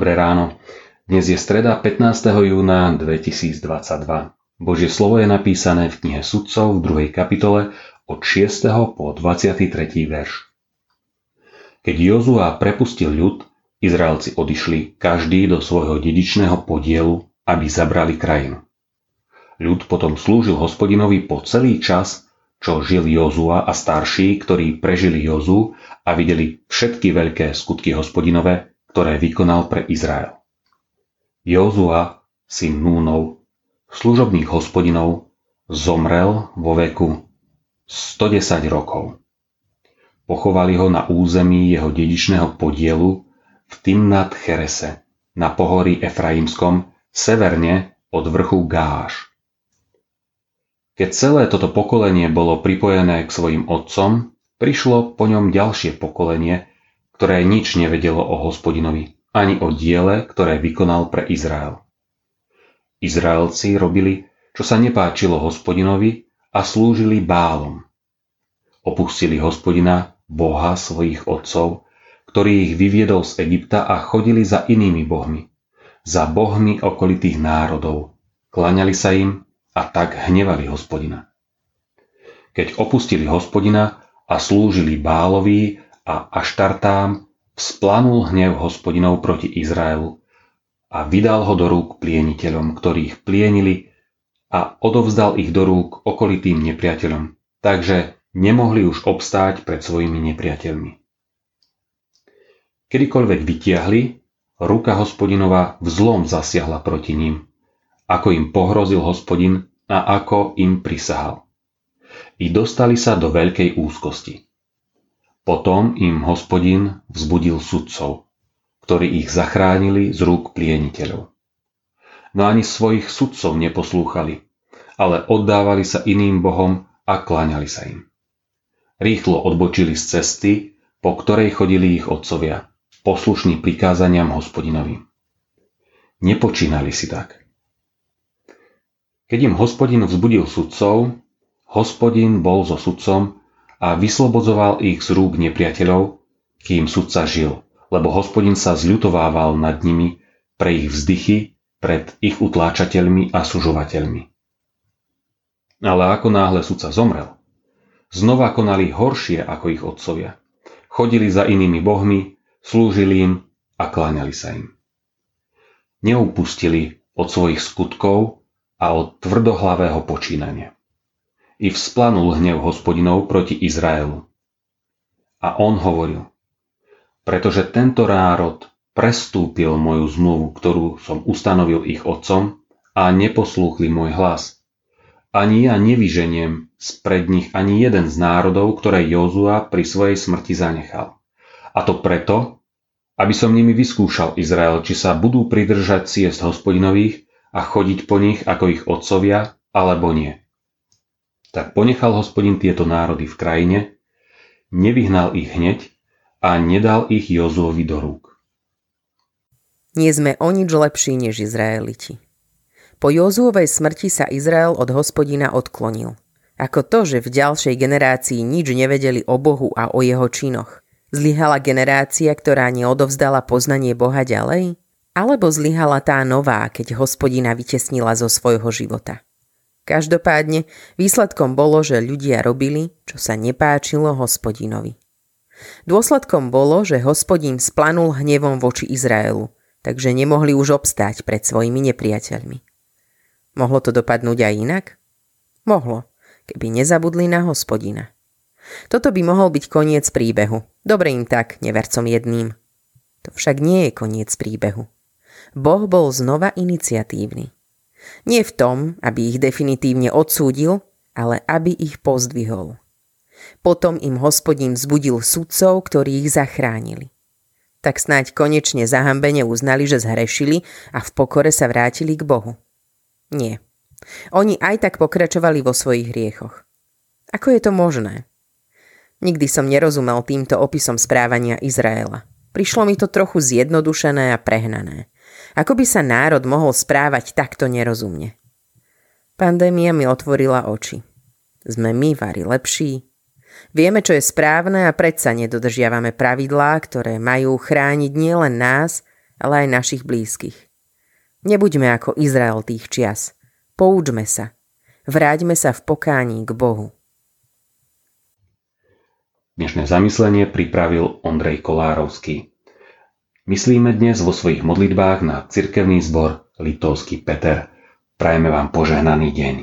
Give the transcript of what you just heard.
Dnes je streda 15. júna 2022. Božie slovo je napísané v knihe Sudcov v 2. kapitole od 6. po 23. verš. Keď Jozua prepustil ľud, Izraelci odišli každý do svojho dedičného podielu, aby zabrali krajinu. Ľud potom slúžil hospodinovi po celý čas, čo žil Jozua a starší, ktorí prežili Jozu a videli všetky veľké skutky hospodinové, ktoré vykonal pre Izrael. Jozua, syn Núnov, služobných hospodinov, zomrel vo veku 110 rokov. Pochovali ho na území jeho dedičného podielu v Timnat Cherese, na pohorí Efraimskom, severne od vrchu Gáš. Keď celé toto pokolenie bolo pripojené k svojim otcom, prišlo po ňom ďalšie pokolenie, ktoré nič nevedelo o hospodinovi ani o diele, ktoré vykonal pre Izrael. Izraelci robili, čo sa nepáčilo hospodinovi a slúžili bálom. Opustili hospodina, boha svojich otcov, ktorý ich vyviedol z Egypta a chodili za inými bohmi, za bohmi okolitých národov, klaňali sa im a tak hnevali hospodina. Keď opustili hospodina a slúžili Bálovi a Aštartám, Splanul hnev hospodinov proti Izraelu a vydal ho do rúk plieniteľom, ktorých plienili a odovzdal ich do rúk okolitým nepriateľom, takže nemohli už obstáť pred svojimi nepriateľmi. Kedykoľvek vytiahli, ruka hospodinova vzlom zasiahla proti ním, ako im pohrozil hospodin a ako im prisahal. I dostali sa do veľkej úzkosti. Potom im hospodin vzbudil sudcov, ktorí ich zachránili z rúk plieniteľov. No ani svojich sudcov neposlúchali, ale oddávali sa iným bohom a kláňali sa im. Rýchlo odbočili z cesty, po ktorej chodili ich otcovia, poslušní prikázaniam hospodinovi. Nepočínali si tak. Keď im hospodin vzbudil sudcov, hospodin bol so sudcom a vyslobodzoval ich z rúk nepriateľov, kým sudca žil, lebo hospodin sa zľutovával nad nimi pre ich vzdychy pred ich utláčateľmi a sužovateľmi. Ale ako náhle sudca zomrel, znova konali horšie ako ich otcovia. Chodili za inými bohmi, slúžili im a kláňali sa im. Neupustili od svojich skutkov a od tvrdohlavého počínania i vzplanul hnev hospodinov proti Izraelu. A on hovoril, pretože tento národ prestúpil moju zmluvu, ktorú som ustanovil ich otcom a neposlúchli môj hlas. Ani ja nevyženiem spred nich ani jeden z národov, ktoré Jozua pri svojej smrti zanechal. A to preto, aby som nimi vyskúšal Izrael, či sa budú pridržať ciest hospodinových a chodiť po nich ako ich otcovia, alebo nie. Tak ponechal hospodin tieto národy v krajine, nevyhnal ich hneď a nedal ich Jozuovi do rúk. Nie sme o nič lepší než Izraeliti. Po Jozuovej smrti sa Izrael od hospodina odklonil. Ako to, že v ďalšej generácii nič nevedeli o Bohu a o jeho činoch. Zlyhala generácia, ktorá neodovzdala poznanie Boha ďalej? Alebo zlyhala tá nová, keď hospodina vytesnila zo svojho života? Každopádne výsledkom bolo, že ľudia robili, čo sa nepáčilo hospodinovi. Dôsledkom bolo, že hospodín splanul hnevom voči Izraelu, takže nemohli už obstáť pred svojimi nepriateľmi. Mohlo to dopadnúť aj inak? Mohlo, keby nezabudli na hospodina. Toto by mohol byť koniec príbehu. Dobre im tak, nevercom jedným. To však nie je koniec príbehu. Boh bol znova iniciatívny. Nie v tom, aby ich definitívne odsúdil, ale aby ich pozdvihol. Potom im hospodín vzbudil sudcov, ktorí ich zachránili. Tak snáď konečne zahambene uznali, že zhrešili a v pokore sa vrátili k Bohu. Nie. Oni aj tak pokračovali vo svojich hriechoch. Ako je to možné? Nikdy som nerozumel týmto opisom správania Izraela. Prišlo mi to trochu zjednodušené a prehnané. Ako by sa národ mohol správať takto nerozumne? Pandémia mi otvorila oči. Sme my vari lepší? Vieme, čo je správne a predsa nedodržiavame pravidlá, ktoré majú chrániť nielen nás, ale aj našich blízkych. Nebuďme ako Izrael tých čias. Poučme sa. Vráťme sa v pokání k Bohu. Dnešné zamyslenie pripravil Ondrej Kolárovský. Myslíme dnes vo svojich modlitbách na cirkevný zbor Litovský Peter. Prajeme vám požehnaný deň.